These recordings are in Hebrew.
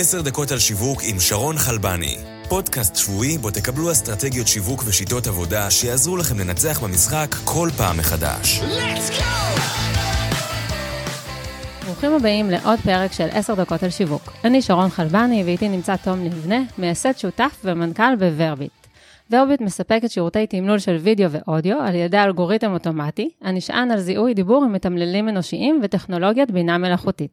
עשר דקות על שיווק עם שרון חלבני. פודקאסט שבועי בו תקבלו אסטרטגיות שיווק ושיטות עבודה שיעזרו לכם לנצח במשחק כל פעם מחדש. ברוכים הבאים לעוד פרק של 10 דקות על שיווק. אני שרון חלבני ואיתי נמצא תום לבנה, מייסד שותף ומנכ"ל בוורביט. ורביט מספקת שירותי תמלול של וידאו ואודיו על ידי אלגוריתם אוטומטי, הנשען על זיהוי דיבור עם מתמללים אנושיים וטכנולוגיית בינה מלאכותית.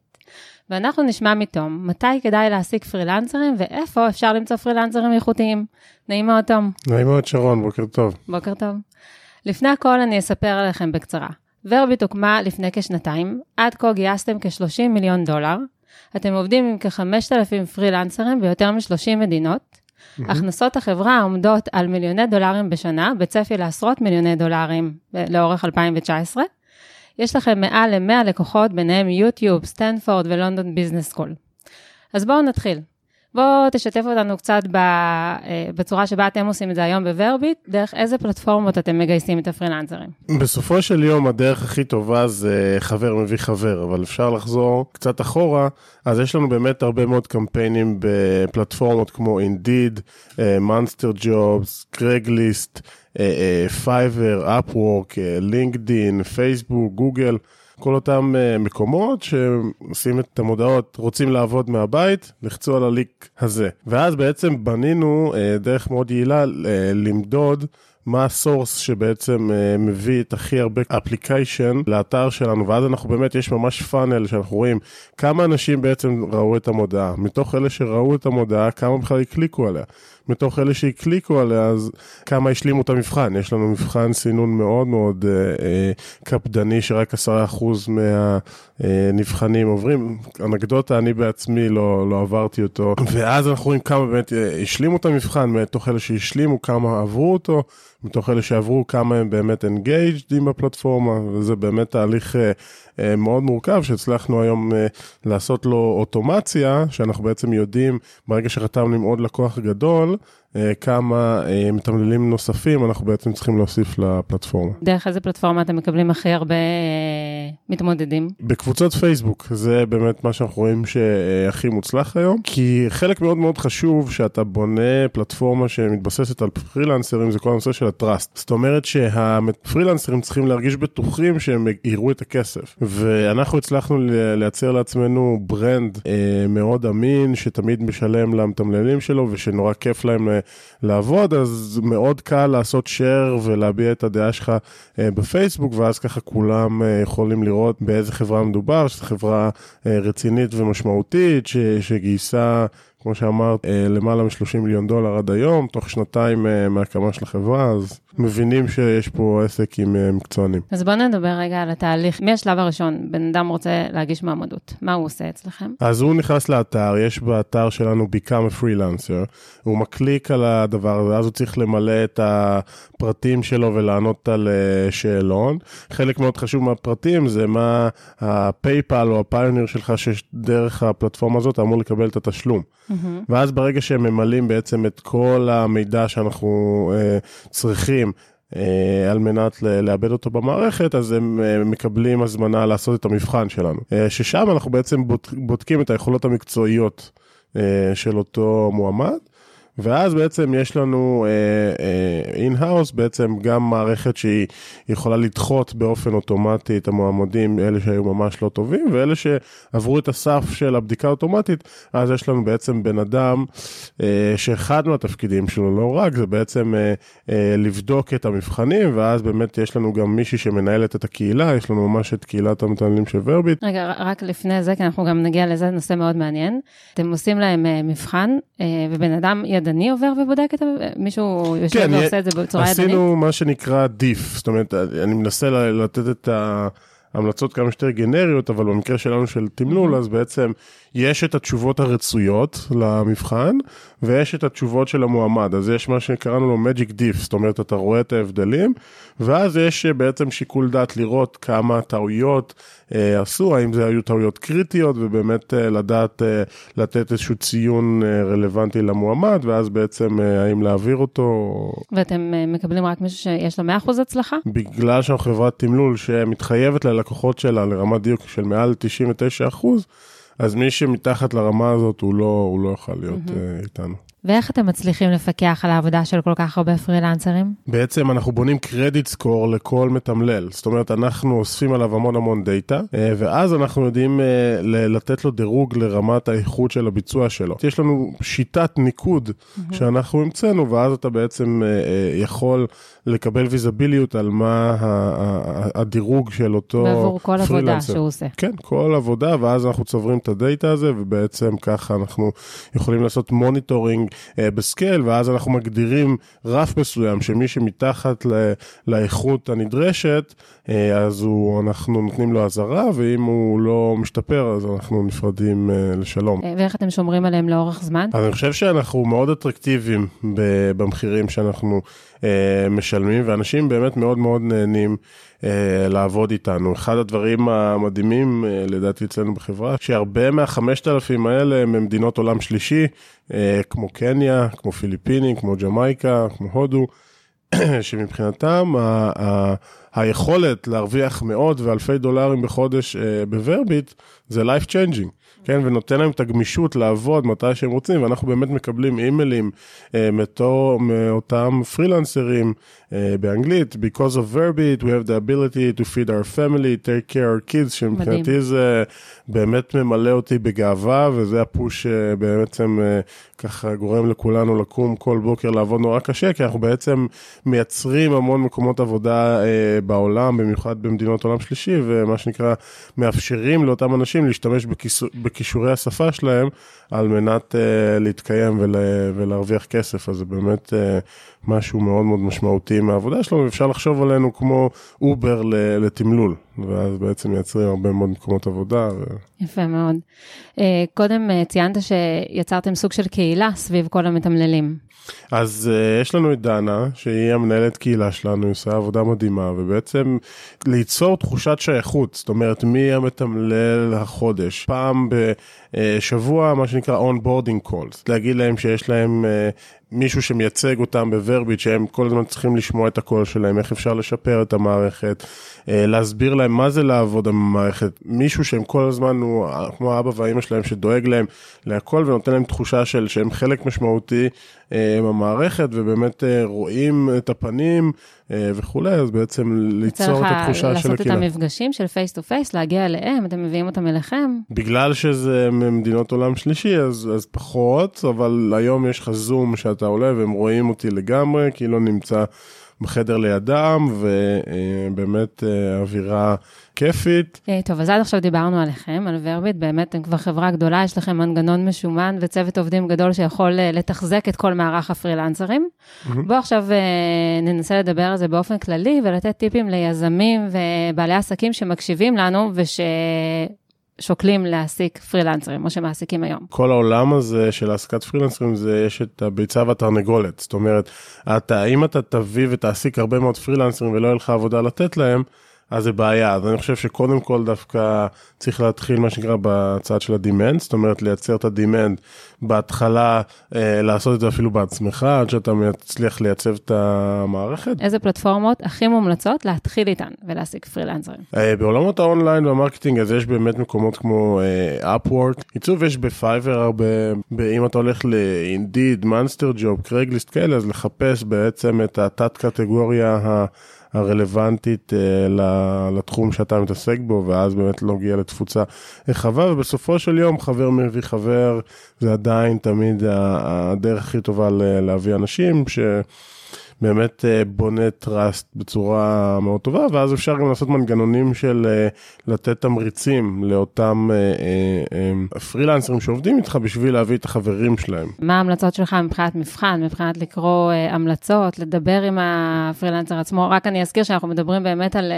ואנחנו נשמע מתום מתי כדאי להעסיק פרילנסרים ואיפה אפשר למצוא פרילנסרים איכותיים. נעים מאוד, תום. נעים מאוד, שרון, בוקר טוב. בוקר טוב. לפני הכל אני אספר עליכם בקצרה. ורביט הוקמה לפני כשנתיים, עד כה גייסתם כ-30 מיליון דולר. אתם עובדים עם כ-5,000 פרילנסרים ביותר מ-30 מדינות. Mm-hmm. הכנסות החברה עומדות על מיליוני דולרים בשנה, בצפי לעשרות מיליוני דולרים לאורך 2019. יש לכם מעל ל-100 לקוחות, ביניהם יוטיוב, סטנפורד ול London Business School. אז בואו נתחיל. בואו תשתף אותנו קצת אה, בצורה שבה אתם עושים את זה היום ב Verbit, דרך איזה פלטפורמות אתם מגייסים את הפרילנסרים. בסופו של יום הדרך הכי טובה זה חבר מביא חבר, אבל אפשר לחזור קצת אחורה, אז יש לנו באמת הרבה מאוד קמפיינים בפלטפורמות כמו Indeed, Monster Jobs, Craigslist, Fiverr, Upwork, לינקדין, פייסבוק, גוגל. כל אותם uh, מקומות שעושים את המודעות, רוצים לעבוד מהבית, לחצו על הלינק הזה. ואז בעצם בנינו uh, דרך מאוד יעילה למדוד מה ה source שבעצם uh, מביא את הכי הרבה application לאתר שלנו, ואז אנחנו באמת, יש ממש פאנל שאנחנו רואים כמה אנשים בעצם ראו את המודעה. מתוך אלה שראו את המודעה, כמה בכלל הקליקו עליה. מתוך אלה שהקליקו עליה, אז כמה השלימו את המבחן. יש לנו מבחן סינון מאוד מאוד אה, אה, קפדני, שרק עשרה אחוז מהנבחנים עוברים. אנקדוטה, אני בעצמי לא, לא עברתי אותו. ואז אנחנו רואים כמה באמת אה, השלימו את המבחן, מתוך אלה שהשלימו, כמה עברו אותו. מתוך אלה שעברו כמה הם באמת engaged עם הפלטפורמה, וזה באמת תהליך אה, אה, מאוד מורכב שהצלחנו היום אה, לעשות לו אוטומציה, שאנחנו בעצם יודעים ברגע שחתמנו עם עוד לקוח גדול, אה, כמה אה, מתמללים נוספים אנחנו בעצם צריכים להוסיף לפלטפורמה. דרך איזה פלטפורמה אתם מקבלים הכי הרבה מתמודדים? בקבוצות פייסבוק, זה באמת מה שאנחנו רואים שהכי מוצלח היום, כי חלק מאוד מאוד חשוב שאתה בונה פלטפורמה שמתבססת על פרילנסרים, זה כל הנושא של הטראסט. זאת אומרת שהפרילנסרים צריכים להרגיש בטוחים שהם יראו את הכסף, ואנחנו הצלחנו לייצר לעצמנו ברנד מאוד אמין, שתמיד משלם למתמללים שלו ושנורא כיף להם לעבוד, אז מאוד קל לעשות share ולהביע את הדעה שלך אה, בפייסבוק, ואז ככה כולם אה, יכולים לראות באיזה חברה מדובר, שזו חברה אה, רצינית ומשמעותית, ש, שגייסה כמו שאמרת, למעלה מ-30 מיליון דולר עד היום, תוך שנתיים מהקמה של החברה, אז מבינים שיש פה עסק עם אה, מקצוענים. אז בואו נדבר רגע על התהליך. מהשלב הראשון, בן אדם רוצה להגיש מעמדות, מה הוא עושה אצלכם? אז הוא נכנס לאתר, יש באתר שלנו Become a Freelancer, הוא מקליק על הדבר הזה, אז הוא צריך למלא את הפרטים שלו ולענות על אה, שאלון. חלק מאוד חשוב מהפרטים זה מה הפייפל או הפיוניר שלך, שדרך הפלטפורמה הזאת אמור לקבל את התשלום. Mm-hmm. ואז ברגע שהם ממלאים בעצם את כל המידע שאנחנו uh, צריכים, אה, על מנת לעבד אותו במערכת, אז הם אה, מקבלים הזמנה לעשות את המבחן שלנו. אה, ששם אנחנו בעצם בודקים את היכולות המקצועיות של אותו מועמד. ואז בעצם יש לנו in-house, uh, uh, בעצם גם מערכת שהיא יכולה לדחות באופן אוטומטי את המועמדים, אלה שהיו ממש לא טובים, ואלה שעברו את הסף של הבדיקה האוטומטית, אז יש לנו בעצם בן אדם uh, שאחד מהתפקידים שלו, לא רק, זה בעצם uh, uh, לבדוק את המבחנים, ואז באמת יש לנו גם מישהי שמנהלת את הקהילה, יש לנו ממש את קהילת המתנהלים של ורביט. רגע, רק לפני זה, כי אנחנו גם נגיע לזה, נושא מאוד מעניין. אתם עושים להם uh, מבחן, uh, ובן אדם יד... ידני עובר ובודק את ה... מישהו יושב כן, ועושה את זה בצורה עשינו ידנית? עשינו מה שנקרא דיף, זאת אומרת, אני מנסה לתת את ההמלצות כמה שיותר גנריות, אבל במקרה שלנו של תמלול, אז בעצם יש את התשובות הרצויות למבחן, ויש את התשובות של המועמד. אז יש מה שקראנו לו Magic Diff, זאת אומרת, אתה רואה את ההבדלים, ואז יש בעצם שיקול דעת לראות כמה טעויות אה, עשו, האם זה היו טעויות קריטיות, ובאמת אה, לדעת אה, לתת איזשהו ציון אה, רלוונטי למועמד, ואז בעצם אה, האם להעביר אותו. ואתם אה, מקבלים רק מישהו שיש לו 100% הצלחה? בגלל שאנחנו חברת תמלול שמתחייבת ללקוחות שלה לרמת דיוק של מעל 99%, אז מי שמתחת לרמה הזאת הוא לא, הוא לא יוכל להיות mm-hmm. איתנו. ואיך אתם מצליחים לפקח על העבודה של כל כך הרבה פרילנסרים? בעצם אנחנו בונים קרדיט סקור לכל מתמלל. זאת אומרת, אנחנו אוספים עליו המון המון דאטה, אה, ואז אנחנו יודעים אה, לתת לו דירוג לרמת האיכות של הביצוע שלו. יש לנו שיטת ניקוד. שאנחנו המצאנו, ואז אתה בעצם אה, יכול לקבל ויזביליות על מה הדירוג של אותו פרילנסר. בעבור כל עבודה שהוא עושה. כן, כל עבודה, ואז אנחנו צוברים את הדאטה הזה, ובעצם ככה אנחנו יכולים לעשות monitoring אה, ב scale, ואז אנחנו מגדירים רף מסוים, שמי שמתחת ל, לאיכות הנדרשת, אה, אז הוא, אנחנו נותנים לו אזהרה, ואם הוא לא משתפר, אז אנחנו נפרדים אה, לשלום. אה, ואיך אתם שומרים עליהם לאורך זמן? אז אני חושב שאנחנו מאוד אטרקטיביים במחירים שאנחנו אה, משלמים, ואנשים באמת מאוד מאוד נהנים. אה, לעבוד איתנו. אחד הדברים המדהימים, אה, לדעתי אצלנו בחברה, שהרבה מהחמשת אלפים האלה הם ממדינות עולם שלישי, אה, כמו קניה, כמו פיליפינים, כמו ג'מייקה, כמו הודו, שמבחינתם ה- ה- היכולת להרוויח מאות ואלפי דולרים בחודש בוורביט זה life changing. כן, ונותן להם את הגמישות לעבוד מתי שהם רוצים, ואנחנו באמת מקבלים אימיילים אה, מתו, מאותם פרילנסרים אה, באנגלית, because of Verbit, we have the ability to feed our family, take care of our kids, שמבחינתי זה באמת ממלא אותי בגאווה, וזה הפוש שבעצם אה, ככה גורם לכולנו לקום כל בוקר לעבוד נורא קשה, כי אנחנו בעצם מייצרים המון מקומות עבודה אה, בעולם, במיוחד במדינות עולם שלישי, ומה שנקרא, מאפשרים לאותם אנשים להשתמש בכיס, בכישורי השפה שלהם, על מנת uh, להתקיים ול, ולהרוויח כסף, אז זה באמת uh, משהו מאוד מאוד משמעותי מהעבודה שלנו, ואפשר לחשוב עלינו כמו אובר לתמלול, ואז בעצם מייצרים הרבה מאוד מקומות עבודה. ו... יפה מאוד. Uh, קודם uh, ציינת שיצרתם סוג של קהילה סביב כל המתמללים. אז uh, יש לנו את דנה, שהיא המנהלת קהילה שלנו, היא עושה עבודה מדהימה, ובעצם ליצור תחושת שייכות, זאת אומרת, מי המתמלל החודש, פעם בשבוע, מה שנקרא onboarding calls, להגיד להם שיש להם מישהו שמייצג אותם ב Verbit, שהם כל הזמן צריכים לשמוע את הקול שלהם, איך אפשר לשפר את המערכת, uh, להסביר להם מה זה לעבוד במערכת, מישהו שהם כל הזמן, הוא כמו האבא והאימא שלהם, שדואג להם להכל ונותן להם תחושה של שהם חלק משמעותי במערכת, ובאמת רואים את הפנים וכולי, אז בעצם ליצור את התחושה של הקהילה. לעשות את המפגשים של face to face, להגיע אליהם, אתם מביאים אותם אליכם. בגלל שזה ממדינות עולם שלישי, אז, אז פחות, אבל היום יש לך זום שאתה עולה והם רואים אותי לגמרי, כאילו נמצא בחדר לידם, ובאמת אווירה כיפית. טוב, אז עד עכשיו דיברנו עליכם, על Verbit, באמת אתם כבר חברה גדולה, יש לכם מנגנון משומן וצוות עובדים גדול שיכול לתחזק את כל מערך הפרילנסרים. Mm-hmm. בואו עכשיו ננסה לדבר על זה באופן כללי ולתת טיפים ליזמים ובעלי עסקים שמקשיבים לנו וש... שוקלים להעסיק פרילנסרים, או שמעסיקים היום. כל העולם הזה של העסקת פרילנסרים, זה יש את הביצה והתרנגולת. זאת אומרת, אתה, אם אתה תביא ותעסיק הרבה מאוד פרילנסרים ולא יהיה לך עבודה לתת להם, אז זה בעיה. אז אני חושב שקודם כל דווקא צריך להתחיל מה שנקרא בצד של הדימנד, זאת אומרת לייצר את הדימנד בהתחלה, אה, לעשות את זה אפילו בעצמך, עד שאתה מצליח לייצב את המערכת. איזה פלטפורמות הכי מומלצות להתחיל איתן ולהשיג פרילנסרים? אה, בעולמות ה online וה marketing אז יש באמת מקומות כמו אה, Upwork, עיצוב יש ב Fiverr הרבה, אם אתה הולך ל Indeed, Monster Job, Craigslist כאלה, אז לחפש בעצם את התת קטגוריה ה... הרלוונטית uh, לתחום שאתה מתעסק בו, ואז באמת להגיע לתפוצה. רחבה, ובסופו של יום חבר מביא חבר, זה עדיין תמיד הדרך הכי טובה להביא אנשים, ש... באמת אה, בונה טראסט בצורה מאוד טובה, ואז אפשר גם לעשות מנגנונים של אה, לתת תמריצים לאותם אה, פרילנסרים שעובדים איתך בשביל להביא את החברים שלהם. מה ההמלצות שלך מבחינת מבחן, מבחינת לקרוא המלצות, לדבר עם הפרילנסר עצמו? רק אני אזכיר שאנחנו מדברים באמת על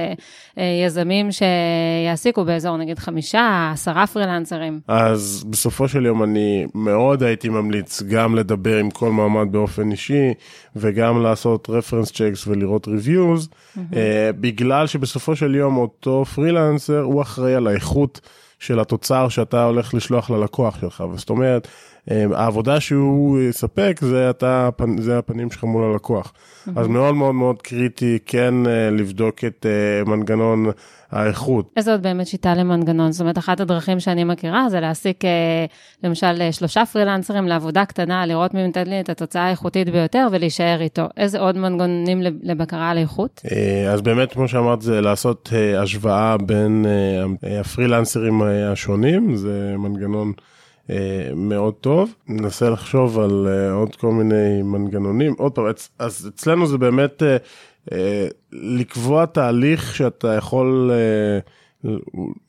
יזמים שיעסיקו באזור נגיד חמישה, עשרה פרילנסרים. אז בסופו של יום אני מאוד הייתי ממליץ גם לדבר עם כל מועמד באופן אישי, וגם לעשות reference checks ולראות reviews, mm-hmm. uh, בגלל שבסופו של יום אותו פרילנסר הוא אחראי על האיכות של התוצר שאתה הולך לשלוח ללקוח שלך, זאת אומרת, העבודה שהוא יספק זה, אתה, זה הפנים שלך מול הלקוח. Mm-hmm. אז מאוד מאוד מאוד קריטי כן uh, לבדוק את uh, מנגנון האיכות. איזה עוד באמת שיטה למנגנון? זאת אומרת, אחת הדרכים שאני מכירה זה להעסיק אה, למשל אה, שלושה פרילנסרים לעבודה קטנה, לראות מי נותן לי את התוצאה האיכותית ביותר ולהישאר איתו. איזה עוד מנגנונים לבקרה על איכות? אה, אז באמת, כמו שאמרת, זה לעשות השוואה בין הפרילנסרים השונים, זה מנגנון... מאוד טוב. ננסה לחשוב על עוד כל מיני מנגנונים. עוד פעם, אז אצלנו זה באמת לקבוע תהליך שאתה יכול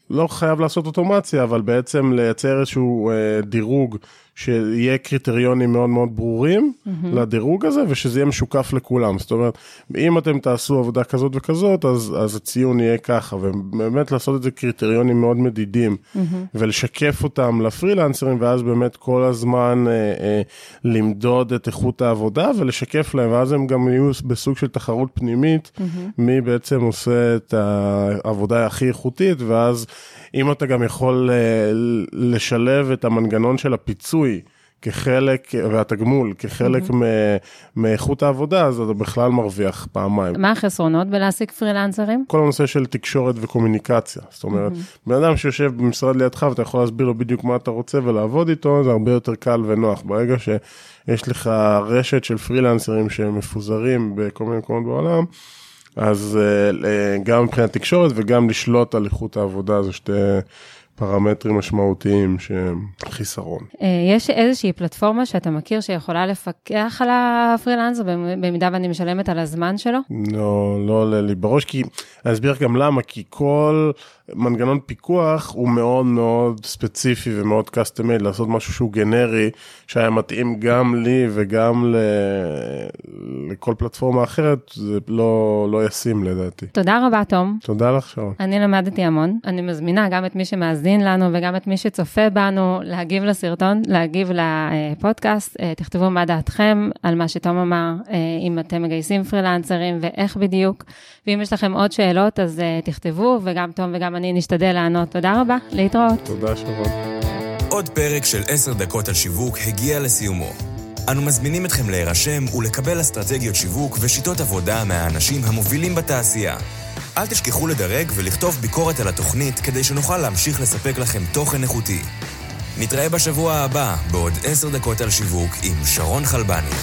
לא חייב לעשות אוטומציה, אבל בעצם לייצר איזשהו אה, דירוג שיהיה קריטריונים מאוד מאוד ברורים mm-hmm. לדירוג הזה, ושזה יהיה משוקף לכולם. זאת אומרת, אם אתם תעשו עבודה כזאת וכזאת, אז, אז הציון יהיה ככה, ובאמת לעשות את זה קריטריונים מאוד מדידים, mm-hmm. ולשקף אותם לפרילנסרים, ואז באמת כל הזמן אה, אה, למדוד את איכות העבודה ולשקף להם, ואז הם גם יהיו בסוג של תחרות פנימית, mm-hmm. מי בעצם עושה את העבודה הכי איכותית, ואז... אם אתה גם יכול אה, לשלב את המנגנון של הפיצוי כחלק, והתגמול כחלק mm-hmm. מאיכות העבודה, אז אתה בכלל מרוויח פעמיים. מה החסרונות בלהעסיק פרילנסרים? כל הנושא של תקשורת וקומוניקציה. זאת אומרת, mm-hmm. בן אדם שיושב במשרד לידך ואתה יכול להסביר לו בדיוק מה אתה רוצה ולעבוד איתו, זה הרבה יותר קל ונוח. ברגע שיש לך רשת של פרילנסרים שמפוזרים בכל מיני מקומות בעולם, אז אה, גם מבחינת תקשורת וגם לשלוט על איכות העבודה זה שתי פרמטרים משמעותיים שהם חיסרון. אה, יש איזושהי פלטפורמה שאתה מכיר שיכולה לפקח על הפרילנס, במידה ואני משלמת על הזמן שלו? לא, לא עולה לי בראש, כי אני אסביר גם למה, כי כל מנגנון פיקוח הוא מאוד מאוד ספציפי ומאוד custom made, לעשות משהו שהוא גנרי, שהיה מתאים גם לי וגם ל... לכל פלטפורמה אחרת, זה לא, לא ישים לדעתי. תודה רבה, תום. תודה לך, שרון. אני למדתי המון. אני מזמינה גם את מי שמאזין לנו וגם את מי שצופה בנו להגיב לסרטון, להגיב לפודקאסט. אה, תכתבו מה דעתכם על מה שתום אמר, אה, אם אתם מגייסים פרילנסרים ואיך בדיוק. ואם יש לכם עוד שאלות, אז uh, תכתבו, וגם תום וגם אני נשתדל לענות. תודה רבה, להתראות. תודה, שרון. עוד פרק של 10 דקות על שיווק הגיע לסיומו. אנו מזמינים אתכם להירשם ולקבל אסטרטגיות שיווק ושיטות עבודה מהאנשים המובילים בתעשייה. אל תשכחו לדרג ולכתוב ביקורת על התוכנית כדי שנוכל להמשיך לספק לכם תוכן איכותי. נתראה בשבוע הבא בעוד 10 דקות על שיווק עם שרון חלבני.